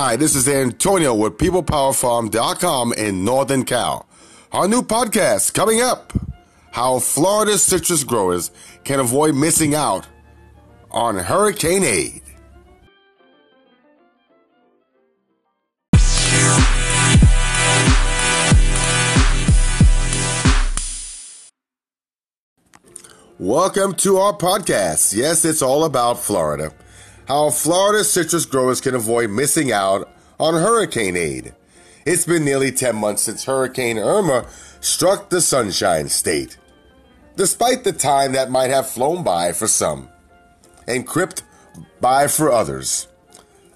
Hi, this is Antonio with PeoplePowerFarm.com in Northern Cal. Our new podcast coming up How Florida citrus growers can avoid missing out on hurricane aid. Welcome to our podcast. Yes, it's all about Florida. How Florida citrus growers can avoid missing out on hurricane aid. It's been nearly 10 months since Hurricane Irma struck the Sunshine State. Despite the time that might have flown by for some and crept by for others,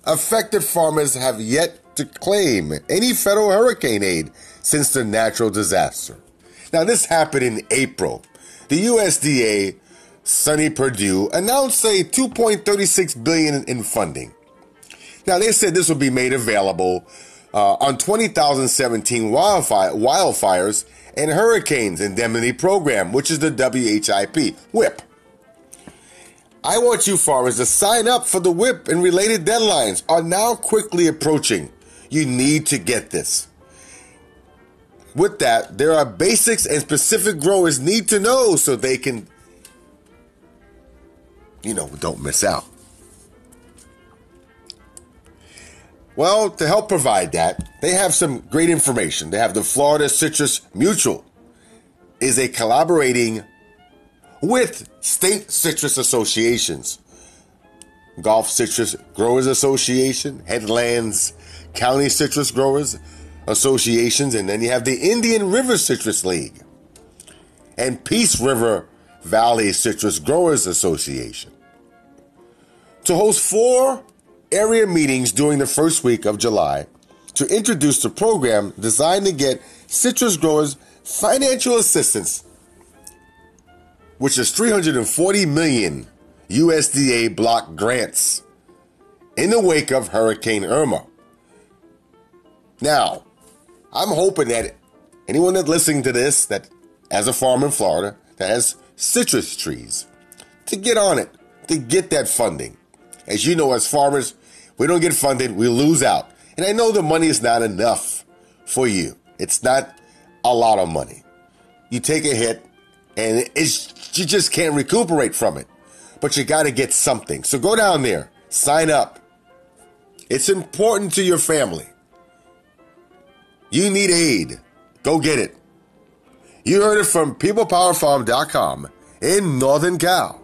affected farmers have yet to claim any federal hurricane aid since the natural disaster. Now, this happened in April the USDA, Sonny Perdue, announced a 2.36 billion in funding. Now they said this will be made available uh, on 20,017 wildfire, wildfires and hurricanes indemnity program, which is the WHIP WHIP. I want you farmers to sign up for the WHIP and related deadlines are now quickly approaching. You need to get this. With that, there are basics and specific growers need to know so they can, you know, don't miss out. Well, to help provide that, they have some great information. They have the Florida Citrus Mutual is a collaborating with state citrus associations. Gulf Citrus Growers Association, Highlands County Citrus Growers associations, and then you have the Indian River Citrus League and Peace River Valley Citrus Growers Association. To host four area meetings during the first week of July to introduce the program designed to get citrus growers financial assistance, which is 340 million USDA block grants in the wake of Hurricane Irma. Now, I'm hoping that anyone that's listening to this that has a farm in Florida that has citrus trees to get on it, to get that funding. As you know, as farmers, we don't get funded, we lose out. And I know the money is not enough for you. It's not a lot of money. You take a hit and it's you just can't recuperate from it. But you got to get something. So go down there, sign up. It's important to your family. You need aid. Go get it. You heard it from PeoplePowerFarm.com in Northern Cal.